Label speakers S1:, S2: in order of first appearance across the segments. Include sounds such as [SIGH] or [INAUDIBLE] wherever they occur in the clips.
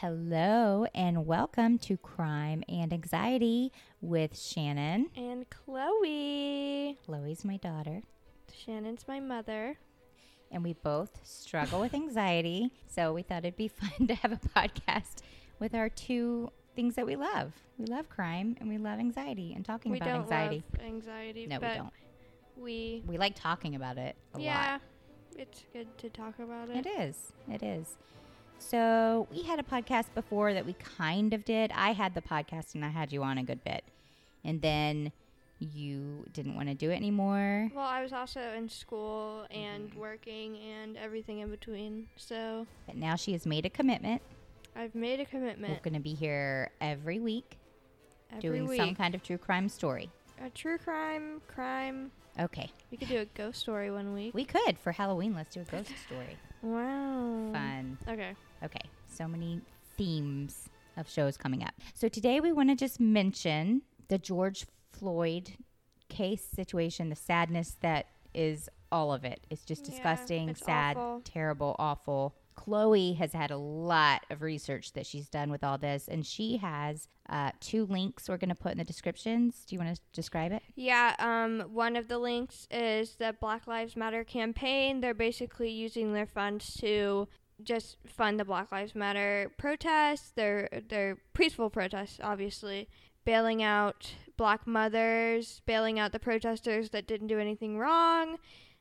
S1: Hello, and welcome to Crime and Anxiety with Shannon.
S2: And Chloe.
S1: Chloe's my daughter,
S2: Shannon's my mother.
S1: and we both struggle with anxiety. So we thought it'd be [LAUGHS] fun to have a podcast with our two things that we love. We love crime and we love anxiety and talking
S2: we
S1: about
S2: don't
S1: anxiety.
S2: love anxiety.
S1: no, we don't.
S2: We
S1: We like talking about it a lot.
S2: yeah, it's good to talk about
S1: It
S2: it.
S1: is. It is. So we had a podcast before that we kind of did. I had the podcast and I had you on a good bit. And then you didn't want to do it anymore.
S2: Well, I was also in school and
S1: Mm-hmm.
S2: working and everything in between. So
S1: But now she has made a commitment.
S2: I've made a commitment.
S1: We're going to be here every week
S2: every
S1: doing
S2: week.
S1: some kind of true crime story.
S2: a true crime, crime.
S1: Okay.
S2: We could do a ghost story one week.
S1: We could for Halloween. Let's do a ghost story.
S2: Wow.
S1: Fun.
S2: Okay.
S1: Okay, so many themes of shows coming up. So today we want to just mention the George Floyd case situation, the sadness that is all of it. It's just
S2: Yeah,
S1: disgusting,
S2: it's
S1: sad,
S2: awful.
S1: terrible, awful. Chloe has had a lot of research that she's done with all this, and she has uh, two links we're going to put in the descriptions. Do you want to describe it?
S2: Yeah, um, one of the links is the Black Lives Matter campaign. They're basically using their funds to just fund the Black Lives Matter protests. They're they're peaceful protests, obviously, bailing out black mothers, bailing out the protesters that didn't do anything wrong.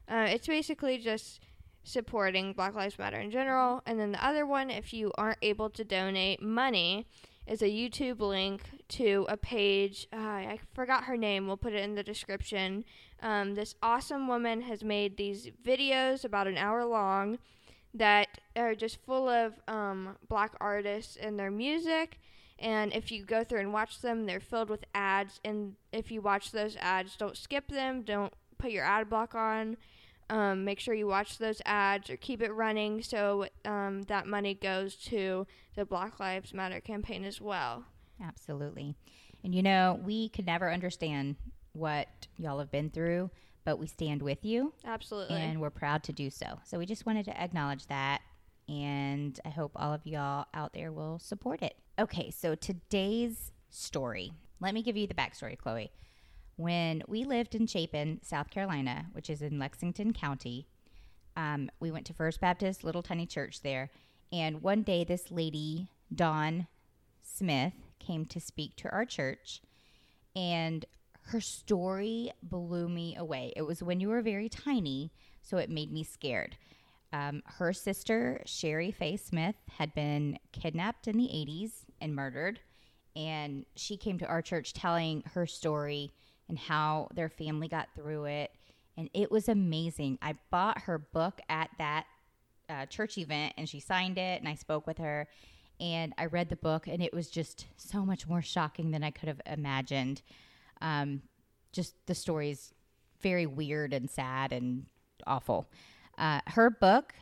S2: Uh, it's basically just supporting Black Lives Matter in general. And then the other one, if you aren't able to donate money, is a YouTube link to a page. Uh, I forgot her name. We'll put it in the description. Um, this awesome woman has made these videos about an hour long that are just full of um, black artists and their music. And if you go through and watch them, they're filled with ads. And if you watch those ads, don't skip them. Don't put your ad block on. Um, make sure you watch those ads or keep it running so um, that money goes to the Black Lives Matter campaign as well.
S1: Absolutely. And you know, we could never understand what y'all have been through, but we stand with you.
S2: Absolutely.
S1: and we're proud to do so. So we just wanted to acknowledge that, and I hope all of y'all out there will support it. Okay, so today's story. Let me give you the backstory, Chloe. When we lived in Chapin, South Carolina, which is in Lexington County, um, we went to First Baptist Little Tiny Church there, and one day this lady, Dawn Smith, came to speak to our church, and her story blew me away. It was when you were very tiny, so it made me scared. Um, her sister, Shari Faye Smith, had been kidnapped in the 80s and murdered. And she came to our church telling her story and how their family got through it. And it was amazing. I bought her book at that uh, church event and she signed it, and I spoke with her. And I read the book, and it was just so much more shocking than I could have imagined. Um, just the story's very weird and sad and awful. Uh, her book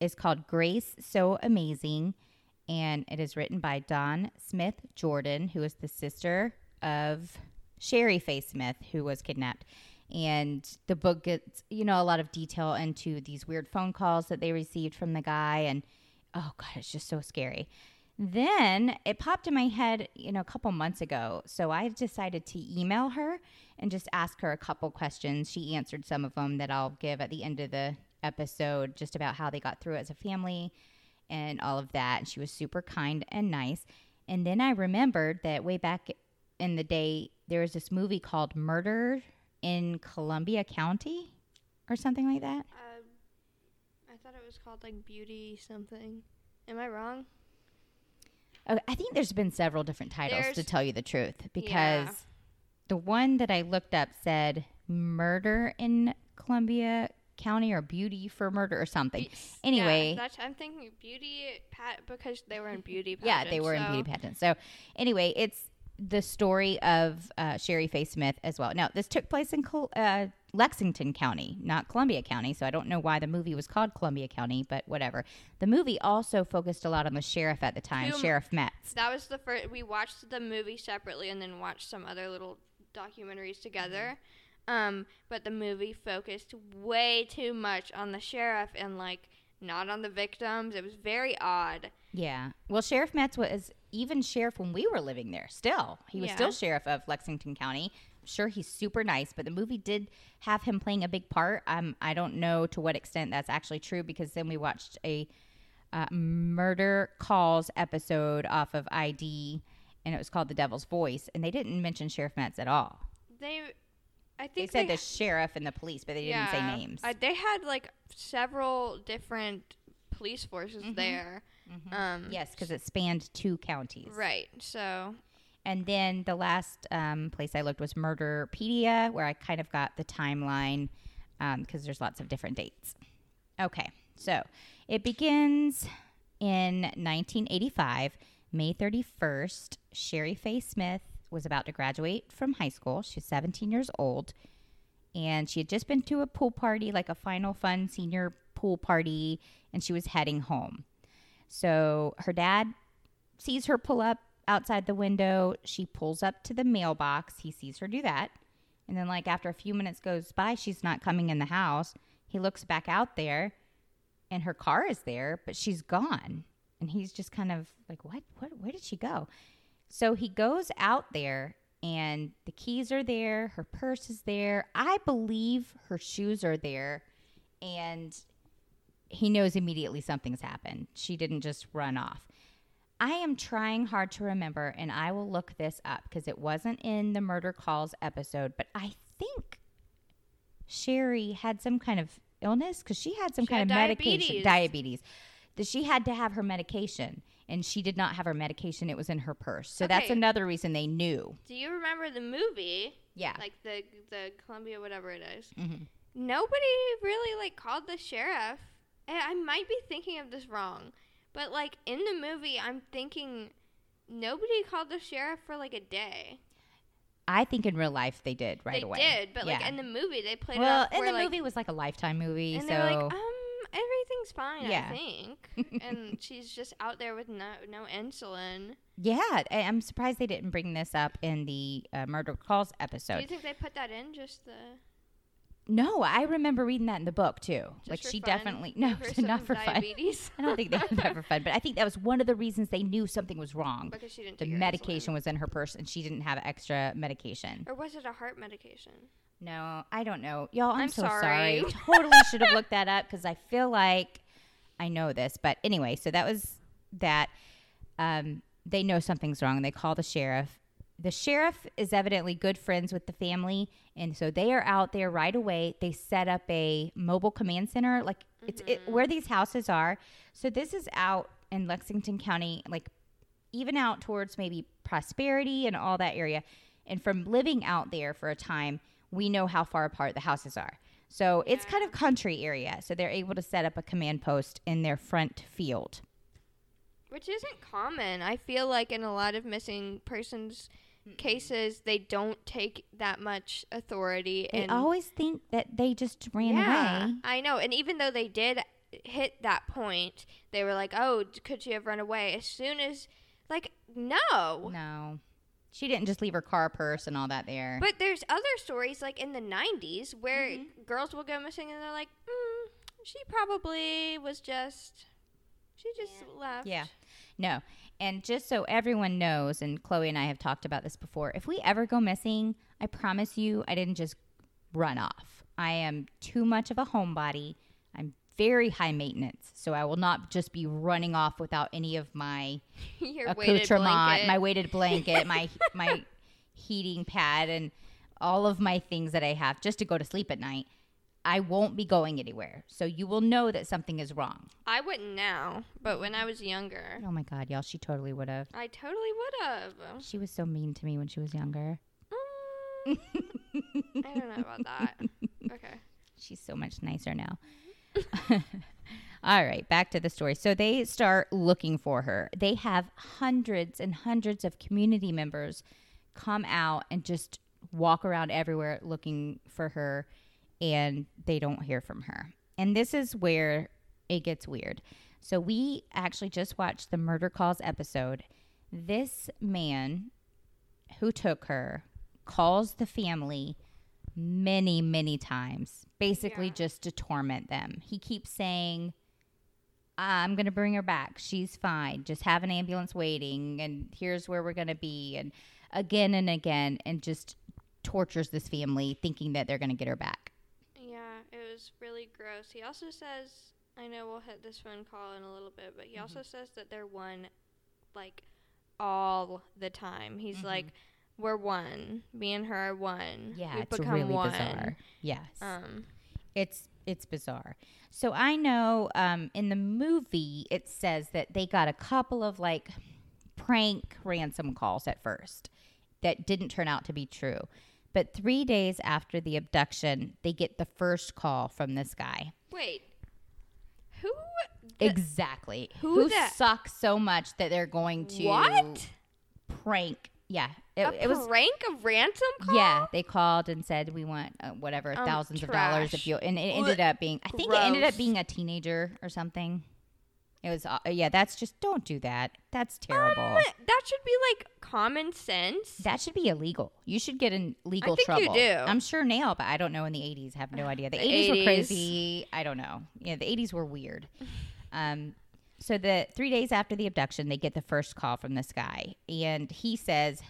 S1: is called Grace So Amazing, and it is written by Dawn Smith Jordan, who is the sister of Shari Faye Smith, who was kidnapped. And the book gets, you know, a lot of detail into these weird phone calls that they received from the guy. And oh, God, it's just so scary. Then it popped in my head, you know, a couple months ago. So I decided to email her and just ask her a couple questions. She answered some of them that I'll give at the end of the episode, just about how they got through as a family and all of that. And she was super kind and nice. And then I remembered that way back in the day, there was this movie called Murder in Columbia County or something like that.
S2: Um, I thought it was called like Beauty something. Am I wrong?
S1: Oh, I think there's been several different titles to tell you the truth because
S2: Yeah.
S1: the one that I looked up said murder in Columbia County or beauty for murder or something. Anyway.
S2: yeah, that's I'm thinking beauty pat because they were in beauty.
S1: Yeah, they were in
S2: so-
S1: beauty pageants. So anyway, it's the story of uh, Shari Faye Smith as well. Now, this took place in Col- uh, Lexington County, not Columbia County. So I don't know why the movie was called Columbia County, but whatever. The movie also focused a lot on the sheriff at the time,
S2: Whom-
S1: Sheriff Metts.
S2: That was the first. We watched the movie separately and then watched some other little documentaries together. Um, but the movie focused way too much on the sheriff and like not on the victims. It was very odd.
S1: Yeah. Well, Sheriff Metts was even sheriff when we were living there. Still, he was
S2: Yeah.
S1: still sheriff of Lexington County. I'm sure he's super nice, but the movie did have him playing a big part. Um, I don't know to what extent that's actually true because then we watched a uh, murder calls episode off of ID, and it was called The Devil's Voice, and they didn't mention Sheriff Metts at all.
S2: They, I
S1: They said
S2: they
S1: the sheriff and the police, but they didn't say names.
S2: Uh, they had like several different police forces there. Um,
S1: yes, because it spanned two counties.
S2: Right. So
S1: And then the last um, place I looked was Murderpedia, where I kind of got the timeline because there's lots of different dates. Okay, so it begins in 1985, May 31st. Shari Faye Smith was about to graduate from high school. She's 17 years old, and she had just been to a pool party, like a final fun senior pool party, and she was heading home. So her dad sees her pull up outside the window. She pulls up to the mailbox. He sees her do that. And then, like, after a few minutes goes by, she's not coming in the house. He looks back out there and her car is there, but she's gone. And he's just kind of like, what? What? Where did she go? So he goes out there and the keys are there. Her purse is there. I believe her shoes are there. And he knows immediately something's happened. She didn't just run off. I am trying hard to remember, and I will look this up because it wasn't in the murder calls episode, but I think Shari had some kind of illness because she had some
S2: She
S1: kind
S2: had
S1: of medication,
S2: diabetes.
S1: diabetes. That she had to have her medication, and she did not have her medication. It was in her purse, so that's another reason they knew.
S2: do you remember the movie?
S1: Yeah,
S2: Like the the Columbia whatever it is.
S1: Mhm.
S2: Nobody really like called the sheriff. And I might be thinking of this wrong, but like in the movie, I'm thinking nobody called the sheriff for like a day.
S1: I think in real life they did right
S2: they
S1: away.
S2: They did, but like in the movie, they played
S1: well,
S2: it off
S1: in the
S2: like,
S1: movie was like a lifetime movie, so
S2: like, um, everything's fine,
S1: Yeah.
S2: I think. [LAUGHS] and she's just out there with no no insulin.
S1: Yeah, I- I'm surprised they didn't bring this up in the uh, murder calls episode.
S2: Do you think they put that in just the
S1: No, I remember reading that in the book too.
S2: just
S1: like she
S2: fun?
S1: definitely no,
S2: For [LAUGHS]
S1: not for fun.
S2: diabetes?
S1: I don't think they had that for fun, but I think that was one of the reasons they knew something was wrong.
S2: because she didn't
S1: The medication was in her purse, and she didn't have extra medication.
S2: or was it a heart medication?
S1: No, I don't know, y'all. I'm,
S2: I'm
S1: so
S2: sorry.
S1: sorry. [LAUGHS] totally should have looked that up because I feel like I know this. But anyway, so that was that. Um, they know something's wrong. They call the sheriff. The sheriff is evidently good friends with the family, and so they are out there right away. They set up a mobile command center, like it's it, where these houses are. So this is out in Lexington County, like even out towards maybe Prosperity and all that area. And from living out there for a time, we know how far apart the houses are. So it's kind of country area. So they're able to set up a command post in their front field.
S2: Which isn't common. I feel like in a lot of missing persons cases, they don't take that much authority.
S1: They
S2: and
S1: always think that they just ran
S2: yeah,
S1: away.
S2: I know. And even though they did hit that point, they were like, "Oh, could she have run away?" As soon as, like, no.
S1: No. She didn't just leave her car purse and all that there.
S2: But there's other stories like in the 90s where
S1: Mm-hmm.
S2: girls will go missing and they're like, mm, "She probably was just, she just left."
S1: Yeah. No. And just so everyone knows, and Chloe and I have talked about this before, if we ever go missing, I promise you I didn't just run off. I am too much of a homebody. I'm very high maintenance. So I will not just be running off without any of my [LAUGHS]
S2: Your
S1: accoutrement,
S2: blanket.
S1: my weighted blanket, my [LAUGHS] my heating pad and all of my things that I have just to go to sleep at night. I won't be going anywhere. So you will know that something is wrong.
S2: I wouldn't now, but when I was younger,
S1: Oh my god, y'all, she totally would have.
S2: I totally would have.
S1: She was so mean to me when she was younger.
S2: Mm, I don't know about that. [LAUGHS] Okay.
S1: She's so much nicer now. [LAUGHS] All right, back to the story. So they start looking for her. They have hundreds and hundreds of community members come out and just walk around everywhere looking for her, and they don't hear from her. And this is where it gets weird. So we actually just watched the murder calls episode. This man who took her calls the family many, many times, basically
S2: Yeah.
S1: just to torment them. He keeps saying, I'm going to bring her back. She's fine. Just have an ambulance waiting, and here's where we're going to be. And again and again, and just tortures this family thinking that they're going to get her back.
S2: Yeah, it was really gross. He also says, I know we'll hit this phone call in a little bit, but he
S1: Mm-hmm.
S2: also says that they're one, like, all the time. He's like, we're one. Me and her are one.
S1: Yeah,
S2: We've
S1: it's
S2: become
S1: really
S2: one.
S1: bizarre. Yes.
S2: Um,
S1: it's it's bizarre. So I know um, in the movie it says that they got a couple of like prank ransom calls at first that didn't turn out to be true. But three days after the abduction, they get the first call from this guy.
S2: wait. Who? the-
S1: exactly.
S2: who
S1: Who
S2: the-
S1: sucks so much that they're going to
S2: what?
S1: prank? Yeah, it,
S2: a
S1: it was.
S2: prank? A ransom call?
S1: Yeah, they called and said we want uh, whatever
S2: Um,
S1: thousands of dollars if you. And it ended up being, I think it ended up being a teenager or something. It was, uh, yeah. That's just don't do that. That's terrible.
S2: Um, that should be like common sense.
S1: that should be illegal. You should get in legal
S2: think you
S1: trouble.
S2: do.
S1: I'm sure now, but I don't know in the 80s. Have no [SIGHS] idea. The,
S2: The
S1: 80s,
S2: 80s.
S1: were crazy. I don't know. Yeah, the 80s were weird. [LAUGHS] Um, so the three days after the abduction, they get the first call from this guy, and he says,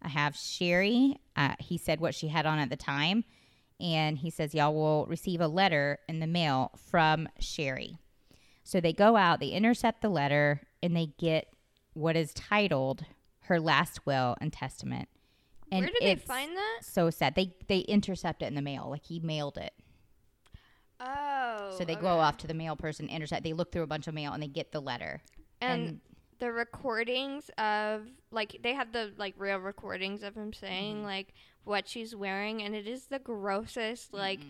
S1: "I have Shari." Uh, he said what she had on at the time, and he says, "Y'all will receive a letter in the mail from Shari." So they go out, they intercept the letter, and they get what is titled her last will and testament. And
S2: Where did they find that?
S1: So sad. They they intercept it in the mail, like he mailed it.
S2: Oh.
S1: So they
S2: okay.
S1: go off to the mail person, intercept. They look through a bunch of mail and they get the letter.
S2: and,
S1: and-
S2: the recordings of like they have the like real recordings of him saying
S1: Mm-hmm.
S2: like what she's wearing and it is the grossest like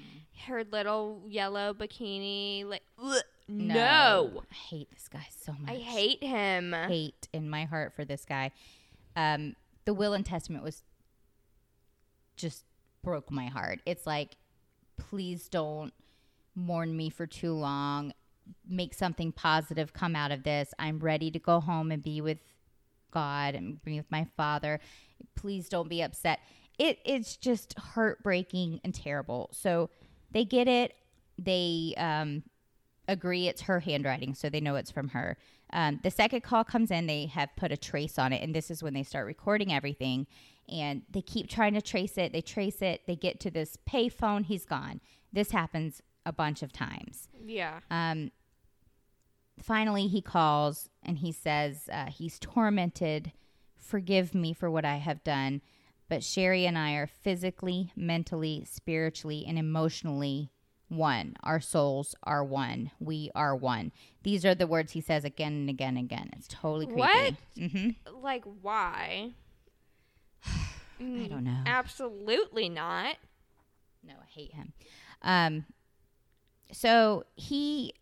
S2: her little yellow bikini like ugh, no.
S1: I hate this guy so much.
S2: I hate him.
S1: hate in my heart for this guy. Um, the will and testament was just broke my heart. It's like, please don't mourn me for too long. Make something positive come out of this. I'm ready to go home and be with God and be with my father. Please don't be upset. It it's just heartbreaking and terrible. So they get it. They um, agree it's her handwriting, so they know it's from her. Um, the second call comes in, they have put a trace on it, and this is when they start recording everything. And they keep trying to trace it. They trace it. They get to this payphone. He's gone. This happens a bunch of times.
S2: Yeah.
S1: Um, finally, he calls and he says uh, he's tormented. Forgive me for what I have done. But Shari and I are physically, mentally, spiritually, and emotionally one. Our souls are one. We are one. These are the words he says again and again and again. It's totally creepy.
S2: What?
S1: hmm
S2: Like why? [SIGHS]
S1: I don't know.
S2: Absolutely not.
S1: No, I hate him. Um, so he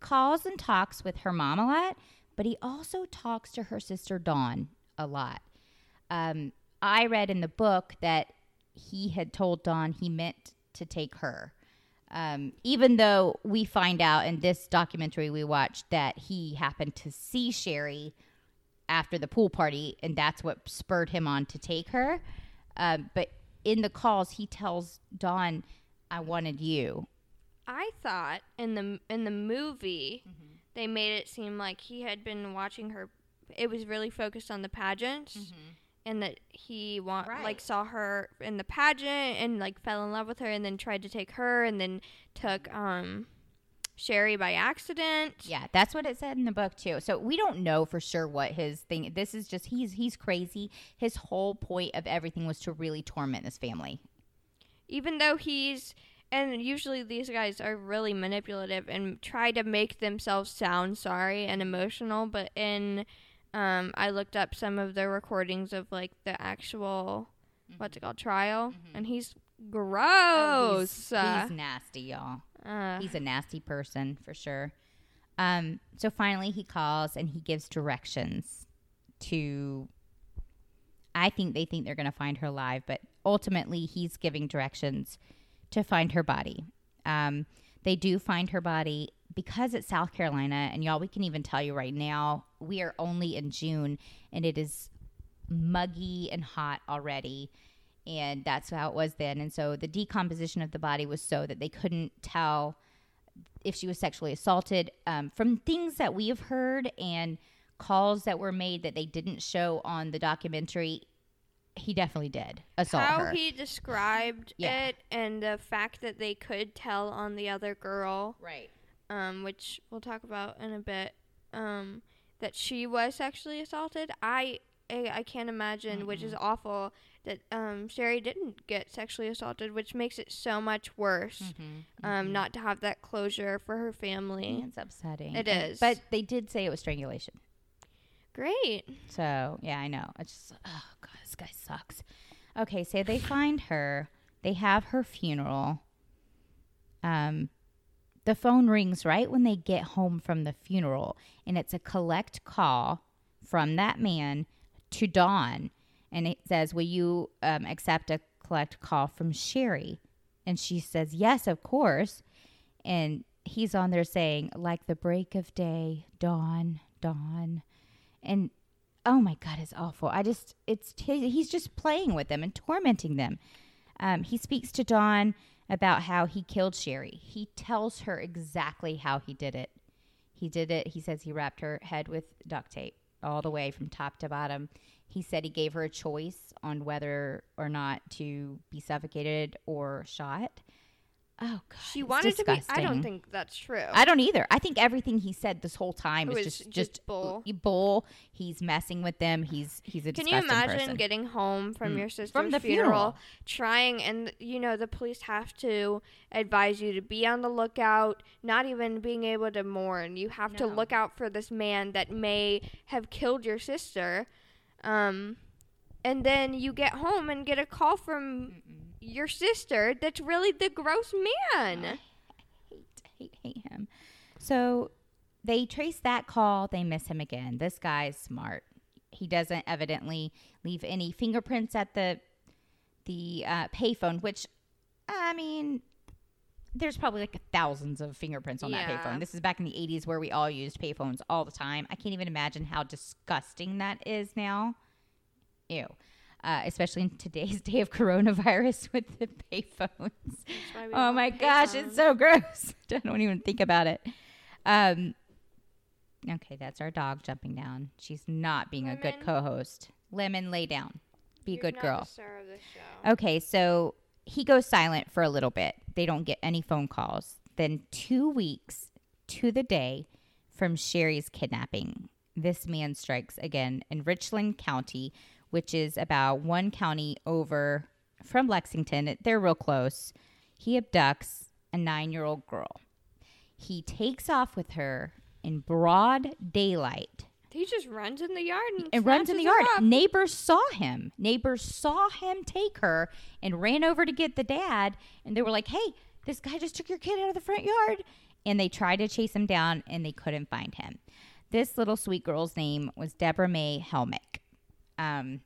S1: calls and talks with her mom a lot, but he also talks to her sister Dawn a lot. Um, I read in the book that he had told Dawn he meant to take her. Um, even though we find out in this documentary we watched that he happened to see Shari after the pool party, and that's what spurred him on to take her. Um, but in the calls, he tells Dawn, "I wanted you."
S2: I thought in the in the movie
S1: Mm-hmm.
S2: they made it seem like he had been watching her. It was really focused on the pageants, and that he wa-
S1: Mm-hmm. Right.
S2: like saw her in the pageant and like fell in love with her, and then tried to take her, and then took um Shari by accident.
S1: Yeah, that's what it said in the book too. So we don't know for sure what his thing. This is just he's he's crazy. His whole point of everything was to really torment this family.
S2: even though he's and usually these guys are really manipulative and try to make themselves sound sorry and emotional but in um, i looked up some of the recordings of like the actual what's it called trial and he's gross
S1: Oh, he's, he's nasty, y'all.
S2: uh,
S1: He's a nasty person for sure. Um, so finally, he calls and he gives directions to. I think they think they're going to find her alive, but ultimately, he's giving directions to find her body. Um, they do find her body because it's South Carolina, and y'all, we can even tell you right now, we are only in June, and it is muggy and hot already and that's how it was then and so the decomposition of the body was so that they couldn't tell if she was sexually assaulted. Um, from things that we have heard and calls that were made that they didn't show on the documentary, he definitely did assault
S2: How
S1: her.
S2: he described
S1: Yeah.
S2: it and the fact that they could tell on the other girl,
S1: right.
S2: um, which we'll talk about in a bit, um, that she was sexually assaulted. I I, I can't imagine, which is awful, that um, Shari didn't get sexually assaulted, which makes it so much worse.
S1: Mm-hmm.
S2: Um, not to have that closure for her family.
S1: It's upsetting.
S2: It
S1: And-
S2: is.
S1: But they did say it was strangulation.
S2: Great.
S1: So yeah, I know. It's just oh god, this guy sucks. Okay, so they find her. They have her funeral. Um, the phone rings right when they get home from the funeral, and it's a collect call from that man to Dawn, and it says, "Will you um, accept a collect call from Shari?" And she says, "Yes, of course." And he's on there saying, "Like the break of day, dawn, dawn." and oh my god it's awful. I just it's he's just playing with them and tormenting them. Um, he speaks to dawn about how he killed Shari. He tells her exactly how he did it. He did it he says he wrapped her head with duct tape all the way from top to bottom. He said he gave her a choice on whether or not to be suffocated or shot oh god
S2: She wanted to be. I don't think that's true.
S1: I don't either. I think everything he said this whole time is
S2: was
S1: just
S2: just bull.
S1: bull. He's messing with them. He's he's a
S2: Can you imagine
S1: person.
S2: getting home from
S1: Mm.
S2: your sister's
S1: From the
S2: funeral,
S1: funeral.
S2: trying and you know the police have to advise you to be on the lookout, not even being able to mourn. You have to look out for this man that may have killed your sister. Um and then you get home and get a call from your sister that's really the gross man.
S1: hate, hate, hate him. So they trace that call. They miss him again. This guy's smart. He doesn't evidently leave any fingerprints at the the uh, payphone, which I mean, there's probably like thousands of fingerprints on that payphone. This is back in the 80s where we all used payphones all the time. I can't even imagine how disgusting that is now. Ew. Uh, especially in today's [LAUGHS] day of coronavirus [LAUGHS] with the payphones. Oh my gosh,
S2: payphones.
S1: it's so gross. [LAUGHS] I don't even think about it. Um, okay, that's our dog jumping down. She's not being a good co-host. Lemon, lay down. Be a good girl.
S2: the star of the show.
S1: Okay, so he goes silent for a little bit. They don't get any phone calls. Then, two weeks to the day from Shari's kidnapping, this man strikes again in Richland County, which is about one county over from Lexington. They're real close. He abducts a nine year old girl. He takes off with her in broad daylight
S2: He just runs in the yard and,
S1: and runs in the yard.
S2: up.
S1: Neighbors saw him. Neighbors saw him take her and ran over to get the dad. And they were like, hey, this guy just took your kid out of the front yard. And they tried to chase him down and they couldn't find him. This little sweet girl's name was Debra May Helmick. Um,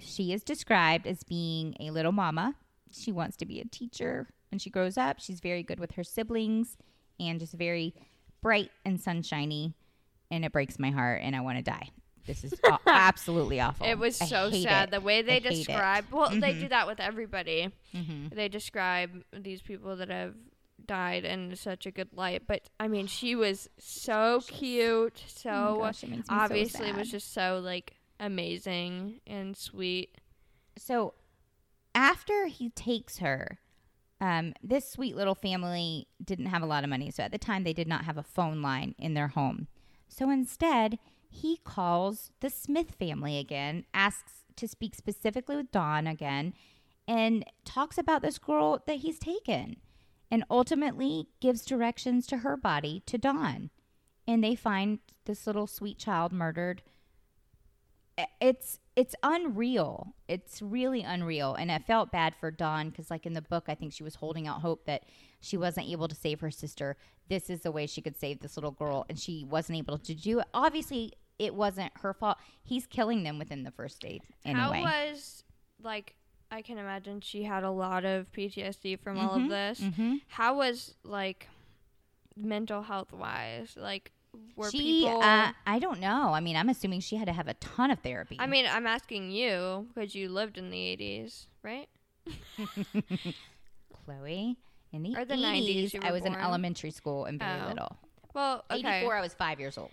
S1: she is described as being a little mama. She wants to be a teacher when she grows up. She's very good with her siblings and just very bright and sunshiny. And it breaks my heart, and I want to die. This is [LAUGHS] absolutely awful.
S2: It was
S1: I
S2: so sad
S1: it.
S2: the way they
S1: I
S2: describe. Well, they
S1: Mhm.
S2: do that with everybody.
S1: Mhm.
S2: They describe these people that have died in such a good light. But I mean, she was so cute,
S1: Oh
S2: so
S1: my gosh, it so
S2: obviously was just so like amazing and sweet.
S1: so after he takes her um, this sweet little family didn't have a lot of money so at the time they did not have a phone line in their home so instead he calls the smith family again asks to speak specifically with dawn again and talks about this girl that he's taken and ultimately gives directions to her body to dawn and they find this little sweet child murdered it's it's unreal. It's really unreal, and I felt bad for Dawn because, like in the book, I think she was holding out hope that she wasn't able to save her sister. This is the way she could save this little girl, and she wasn't able to do it. Obviously, it wasn't her fault. He's killing them within the first day anyway.
S2: How was like? I can imagine she had a lot of PTSD from all of
S1: Mhm,
S2: this.
S1: mhm.
S2: How was like mental health wise? Like, were
S1: she,
S2: people?
S1: uh, I don't know. I mean, I'm assuming she had to have a ton of therapy.
S2: I mean, I'm asking you because you lived in the 80s, right? [LAUGHS]
S1: Chloe, In the,
S2: Or the
S1: 80s,
S2: 90s
S1: I was in elementary school and very
S2: Oh.
S1: little.
S2: Well, okay.
S1: 84, I was five years old.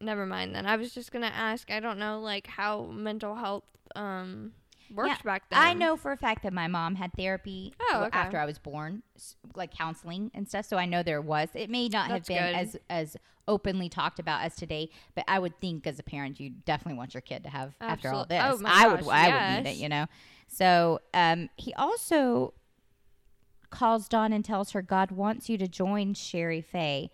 S2: Never mind then. I was just gonna ask. I don't know like how mental health um worked
S1: Yeah,
S2: back then.
S1: I know for a fact that my mom had therapy
S2: Oh, okay.
S1: after I was born, like counseling and stuff. So I know there was. It may not
S2: That's
S1: have been
S2: good.
S1: as as openly talked about as today, but I would think as a parent, you definitely want your kid to have after all this.
S2: Oh my
S1: I would,
S2: gosh,
S1: I would need it, you know. So um, he also calls Dawn and tells her God wants you to join Shari Faye.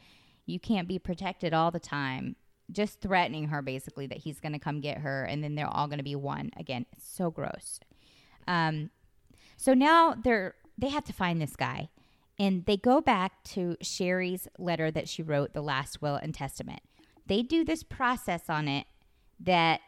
S1: You can't be protected all the time. Just threatening her basically that he's going to come get her and then they're all going to be one. Again, it's so gross. Um, so now they're they have to find this guy, and they go back to Shari's letter that she wrote, the last will and testament. They do this process on it that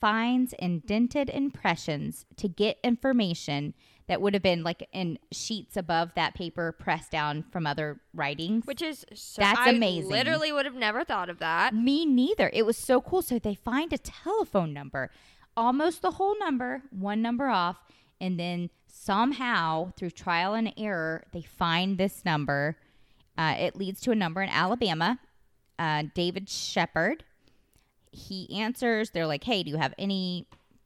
S1: finds indented impressions to get information that would have been like in sheets above that paper pressed down from other writings.
S2: which is so,
S1: That's
S2: I
S1: amazing.
S2: Literally would have never thought of that.
S1: Me neither. It was so cool. So they find a telephone number, almost the whole number, one number off, and then somehow through trial and error, they find this number. Uh, it leads to a number in Alabama. Uh, David Shepard. He answers. They're like, "Hey, do you have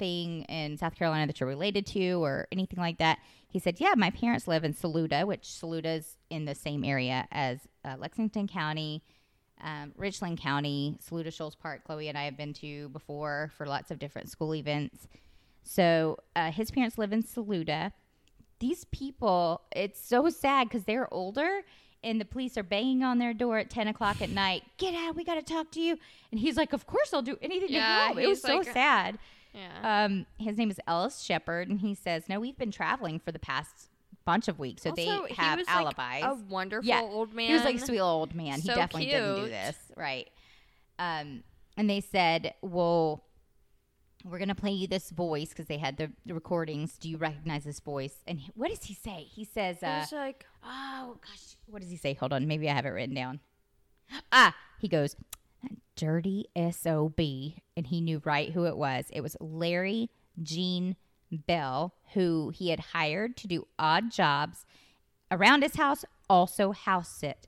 S1: anything in South Carolina that you're related to, or anything like that?" He said, "Yeah, my parents live in Saluda, which Saluda is in the same area as uh, Lexington County." um, Richland County, Saluda Shoals Park, Chloe and I have been to before for lots of different school events. So uh, his parents live in Saluda. These people, it's so sad because they're older and the police are banging on their door at 10 o'clock at night. Get out, we got to talk to you. And he's like, Of course, I'll do anything
S2: Yeah,
S1: to help. It was so
S2: like-
S1: sad.
S2: Yeah.
S1: Um, his name is Ellis Shepard, and he says, No, we've been traveling for the past bunch of weeks. So
S2: Also,
S1: they
S2: he
S1: have
S2: was, like,
S1: alibis.
S2: a wonderful
S1: Yeah,
S2: old man.
S1: He was like a sweet old man. he
S2: So
S1: definitely didn't do this. Right. Um, and they said, well, we're going to play you this voice because they had the, the recordings. Do you recognize this voice? And he- what does he say? He says, uh,
S2: like
S1: oh, gosh, what does he say? Hold on. Maybe I have it written down. Ah, he goes, dirty SOB. And he knew right who it was. It was Larry Gene Bell, who he had hired to do odd jobs around his house, also house sit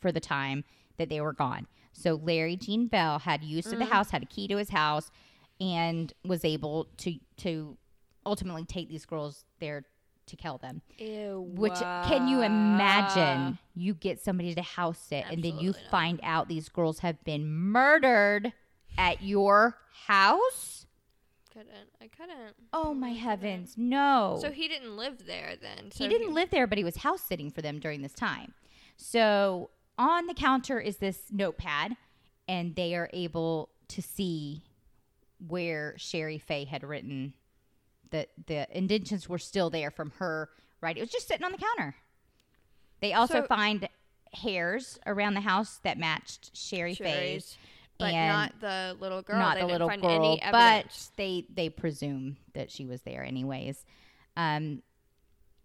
S1: for the time that they were gone. So Larry Gene Bell had use of the mm. house, had a key to his house, and was able to to ultimately take these girls there to kill them.
S2: ew.
S1: Which can you imagine? You get somebody to house sit, and then you
S2: not.
S1: find out these girls have been murdered at your house.
S2: Couldn't. I couldn't.
S1: Oh my heavens, no!
S2: So he didn't live there then.
S1: he didn't live there, but he was house sitting for them during this time. So on the counter is this notepad, and they are able to see where Shari Faye had written that the indentions were still there from her right. It was just sitting on the counter. They also
S2: So-
S1: find hairs around the house that matched Shari Faye's,
S2: but not the little girl.
S1: not
S2: They
S1: the little
S2: find
S1: girl, but they they presume that she was there anyways. Um,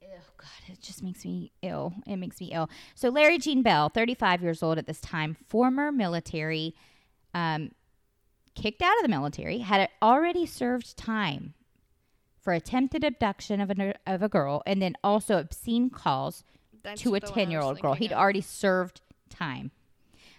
S1: oh God, it just makes me ill. It makes me ill. So Larry Gene Bell, 35 years old at this time, former military, um, kicked out of the military, had already served time for attempted abduction of a of a girl, and then also obscene calls
S2: That's
S1: to a
S2: the one I
S1: 10 year old girl. He'd
S2: of.
S1: already served time.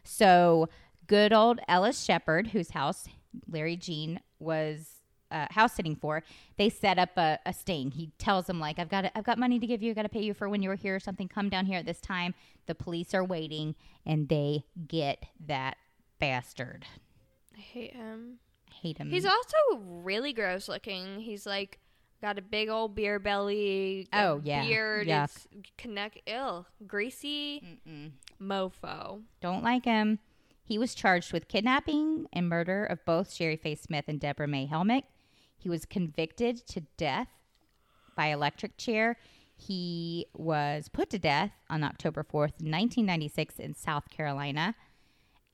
S1: So, good old Ellis Shepard, whose house Larry Gene was uh, house sitting for, they set up a, a sting. He tells them, like, I've got, I've got money to give you. I've got to pay you for when you were here or something. Come down here at this time. The police are waiting and they get that bastard.
S2: I hate him.
S1: I hate him.
S2: He's also really gross looking. He's like got a big old beer belly.
S1: Oh, yeah.
S2: beard.
S1: Yuck.
S2: It's connect ill, greasy
S1: Mm-mm.
S2: mofo.
S1: Don't like him. He was charged with kidnapping and murder of both Shari Faye Smith and Debra May Helmick. He was convicted to death by electric chair. He was put to death on October 4th, 1996, in South Carolina.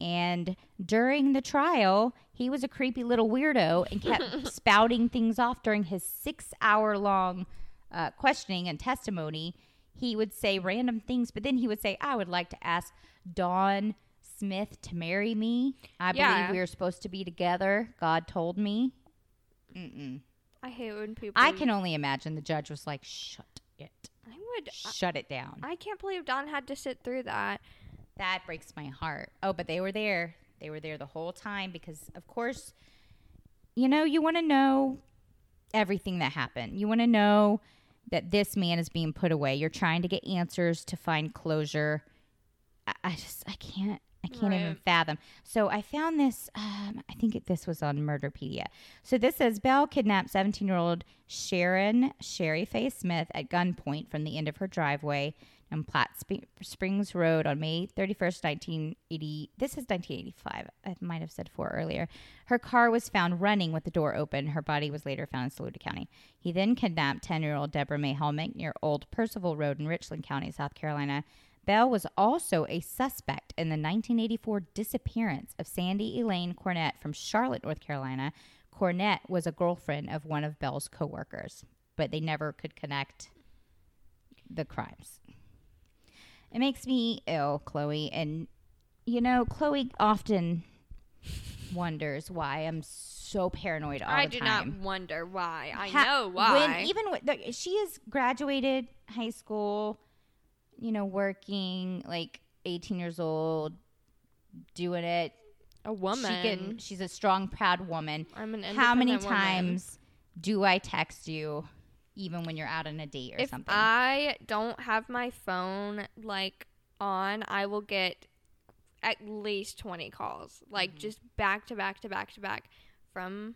S1: And during the trial, he was a creepy little weirdo and kept [LAUGHS] spouting things off during his six hour long uh, questioning and testimony. He would say random things, but then he would say, I would like to ask Dawn Smith to marry me. I
S2: Yeah.
S1: believe we are supposed to be together. God told me. Mm-mm.
S2: I hate when people.
S1: I can only imagine the judge was like, shut it.
S2: I would.
S1: shut it down.
S2: I can't believe Dawn had to sit through that.
S1: That breaks my heart. Oh, but they were there. They were there the whole time because, of course, you know, you want to know everything that happened. You want to know that this man is being put away. You're trying to get answers to find closure. I, I just, I can't. I can't even fathom. So I found this. Um, I think it, this was on Murderpedia. So this says Bell kidnapped 17-year-old Sharon Shari Faye Smith at gunpoint from the end of her driveway on Platt Sp- Springs Road on May 31st, 1980. This is 1985. I might have said four earlier. Her car was found running with the door open. Her body was later found in Saluda County. He then kidnapped 10-year-old Debra May Helmick near Old Percival Road in Richland County, South Carolina. Bell was also a suspect in the 1984 disappearance of Sandy Elaine Cornett from Charlotte, North Carolina. Cornett was a girlfriend of one of Bell's coworkers, but they never could connect the crimes. It makes me ill, Chloe, and you know, Chloe often wonders why I'm so paranoid all
S2: I
S1: the
S2: do not wonder why. I
S1: Ha-
S2: know why.
S1: When even with the, she has graduated high school, you know, working like 18 years old, doing it.
S2: a woman.
S1: She can. She's a strong, proud woman.
S2: I'm an
S1: How many
S2: woman.
S1: times do I text you, even when you're out on a date or
S2: if
S1: something?
S2: I don't have my phone like on, I will get at least 20 calls, like
S1: Mm-hmm.
S2: just back to back to back to back from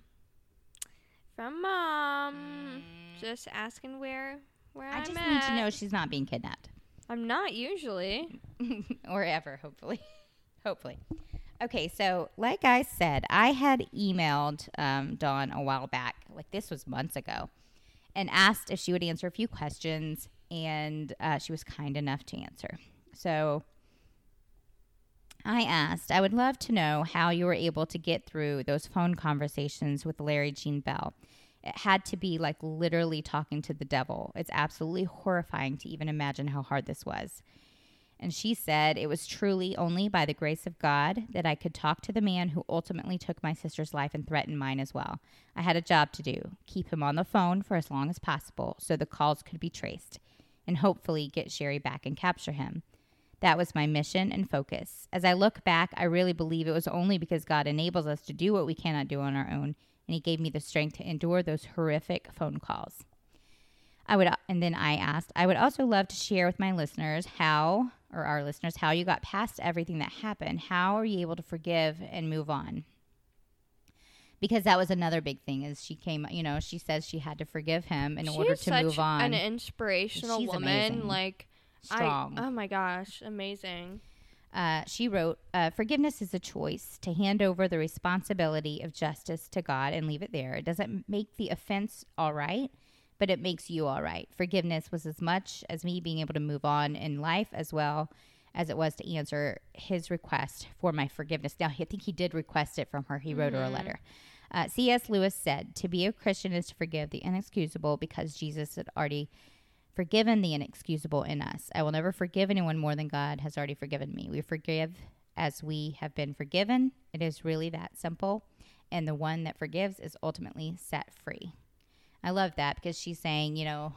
S2: from mom,
S1: Mm.
S2: just asking where where
S1: I
S2: am I
S1: just
S2: at.
S1: need to know she's not being kidnapped.
S2: I'm not usually. [LAUGHS]
S1: or ever, hopefully. [LAUGHS] hopefully. Okay, so like I said, I had emailed um, Dawn a while back, like this was months ago, and asked if she would answer a few questions, and uh, she was kind enough to answer. So I asked, I would love to know how you were able to get through those phone conversations with Larry Gene Bell. It had to be like literally talking to the devil. It's absolutely horrifying to even imagine how hard this was. And she said, It was truly only by the grace of God that I could talk to the man who ultimately took my sister's life and threatened mine as well. I had a job to do keep him on the phone for as long as possible so the calls could be traced and hopefully get Shari back and capture him. That was my mission and focus. As I look back, I really believe it was only because God enables us to do what we cannot do on our own, and He gave me the strength to endure those horrific phone calls. I would, and then I asked, I would also love to share with my listeners how, or our listeners, how you got past everything that happened. How are you able to forgive and move on? Because that was another big thing. Is she came, you know, she says she had to forgive him in order to move on.
S2: An inspirational
S1: She's
S2: woman.
S1: amazing.
S2: Like
S1: Strong.
S2: I, oh my gosh, amazing.
S1: Uh, she wrote, uh, Forgiveness is a choice to hand over the responsibility of justice to God and leave it there. It doesn't make the offense all right, but it makes you all right. Forgiveness was as much as me being able to move on in life as well as it was to answer his request for my forgiveness. Now, I think he did request it from her, he wrote her a letter. Uh, C.S. Lewis said, To be a Christian is to forgive the inexcusable because Jesus had already forgiven the inexcusable in us. I will never forgive anyone more than God has already forgiven me. We forgive as we have been forgiven. It is really that simple. And the one that forgives is ultimately set free. I love that because she's saying, you know,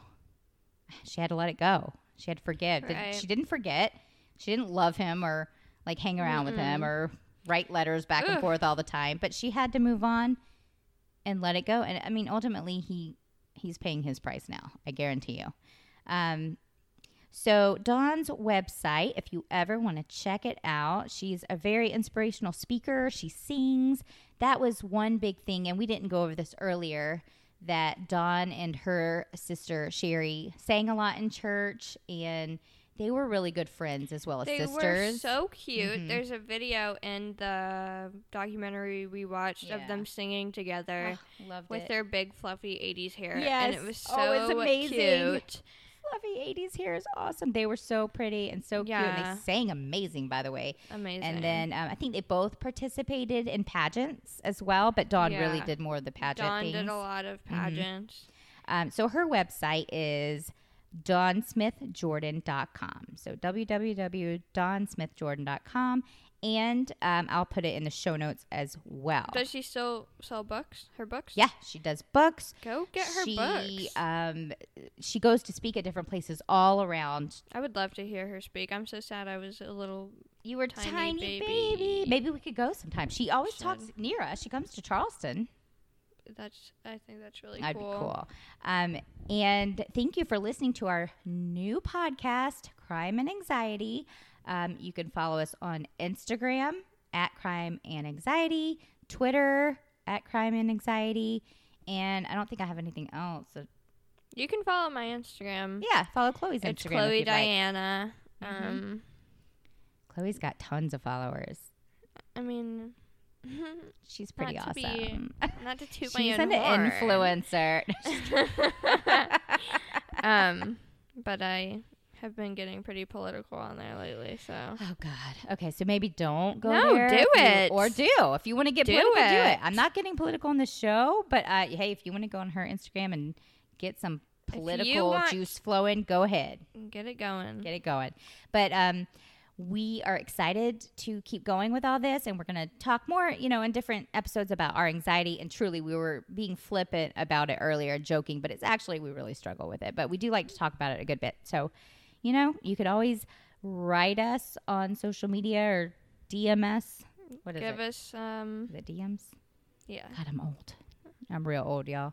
S1: she had to let it go. She had to forgive.
S2: Right.
S1: She didn't forget. She didn't love him or like hang around with him or write letters back and forth all the time. But she had to move on and let it go. And I mean, ultimately, he he's paying his price now. I guarantee you. Um, so Dawn's website, if you ever want to check it out, she's a very inspirational speaker. She sings. That was one big thing, and we didn't go over this earlier. That Dawn and her sister Shari sang a lot in church, and they were really good friends as well as
S2: They
S1: sisters.
S2: were so cute.
S1: Mhm.
S2: There's a video in the documentary we watched
S1: Yeah.
S2: of them singing together
S1: Oh,
S2: with
S1: it.
S2: their big fluffy 80s hair. And it was so
S1: Oh, it's amazing.
S2: cute.
S1: Fluffy 80s hair is awesome. They were so pretty and so cute. And they sang amazing, by the way.
S2: Amazing.
S1: And then um, I think they both participated in pageants as well, but Dawn really did more of the pageant
S2: Dawn
S1: things.
S2: did a lot of pageants.
S1: Um, so her website is dawnsmithjordan.com. So www.dawnsmithjordan.com. And um, I'll put it in the show notes as well.
S2: Does she still sell books? Her books?
S1: yeah, she does books.
S2: Go get her
S1: she,
S2: books.
S1: Um, she goes to speak at different places all around.
S2: I would love to hear her speak. I'm so sad I was a little.
S1: You were
S2: Tiny
S1: tiny,
S2: baby.
S1: baby. Maybe we could go sometime. She always
S2: Should.
S1: talks near us. She comes to Charleston.
S2: That's. I think that's really
S1: That'd
S2: cool.
S1: be cool. Um, and thank you for listening to our new podcast, Crime and Anxiety. Um, you can follow us on Instagram at Crime and Anxiety, Twitter at Crime and Anxiety, and I don't think I have anything else.
S2: You can follow my Instagram.
S1: yeah, follow Chloe's Instagram.
S2: It's Chloe
S1: you'd like.
S2: Diana.
S1: Mhm.
S2: Um,
S1: Chloe's got tons of followers.
S2: I mean, [LAUGHS]
S1: She's pretty
S2: Not to be
S1: awesome. [LAUGHS]
S2: not to toot
S1: She's
S2: my
S1: an
S2: own horn.
S1: influencer. [LAUGHS]
S2: um, but I have been getting pretty political on there lately. So
S1: Oh God. Okay, so maybe don't go
S2: No,
S1: there.
S2: do
S1: if you-
S2: it.
S1: or do if you want to get
S2: Do
S1: political. Do
S2: it.
S1: it. I'm not getting political on the show, but uh, hey, if you want to go on her Instagram and get some political
S2: want-
S1: juice flowing, go ahead,
S2: get it going.
S1: get it going. But um, we are excited to keep going with all this, and we're going to talk more, you know, in different episodes about our anxiety. And truly, we were being flippant about it earlier, joking, but it's actually we really struggle with it. But we do like to talk about it a good bit. So, you know, you could always write us on social media or DMS. What is it?
S2: Give
S1: it?
S2: us um
S1: Is it DMs?
S2: yeah.
S1: God, I'm old. I'm real old, y'all.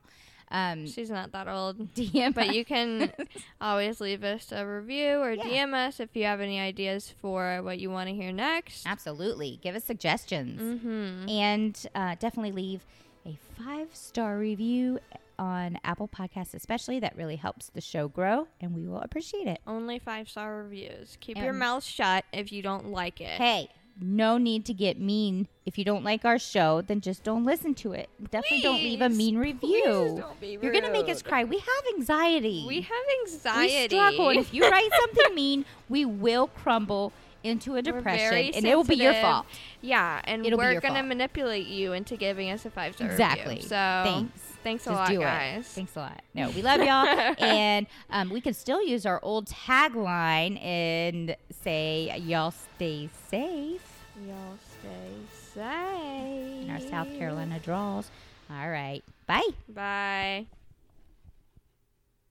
S1: Um,
S2: She's not that old. [LAUGHS]
S1: DM,
S2: But you can [LAUGHS] always leave us a review or
S1: Yeah.
S2: DM us if you have any ideas for what you want to hear next.
S1: absolutely give us suggestions.
S2: Mm-hmm.
S1: and uh, definitely leave a five star review on Apple Podcasts, especially. That really helps the show grow, and we will appreciate it.
S2: Only five star reviews. Keep your mouth shut if you don't like it.
S1: Hey, no need to get mean. If you don't like our show, then just don't listen to it. Definitely don't leave a mean review. You're gonna make us cry. We have anxiety.
S2: We have anxiety.
S1: We struggle, and if you write [LAUGHS] something mean, we will crumble into a depression, and it will be your fault.
S2: Yeah, and
S1: It'll
S2: we're gonna
S1: fault.
S2: manipulate you into giving us a five star
S1: Exactly.
S2: review. So
S1: Thanks.
S2: Thanks a
S1: Just
S2: lot,
S1: do
S2: guys.
S1: it. Thanks a lot. No, we love y'all, [LAUGHS] and um, we can still use our old tagline and say, "Y'all stay safe."
S2: Y'all stay safe.
S1: In our South Carolina draws. All right. Bye.
S2: Bye.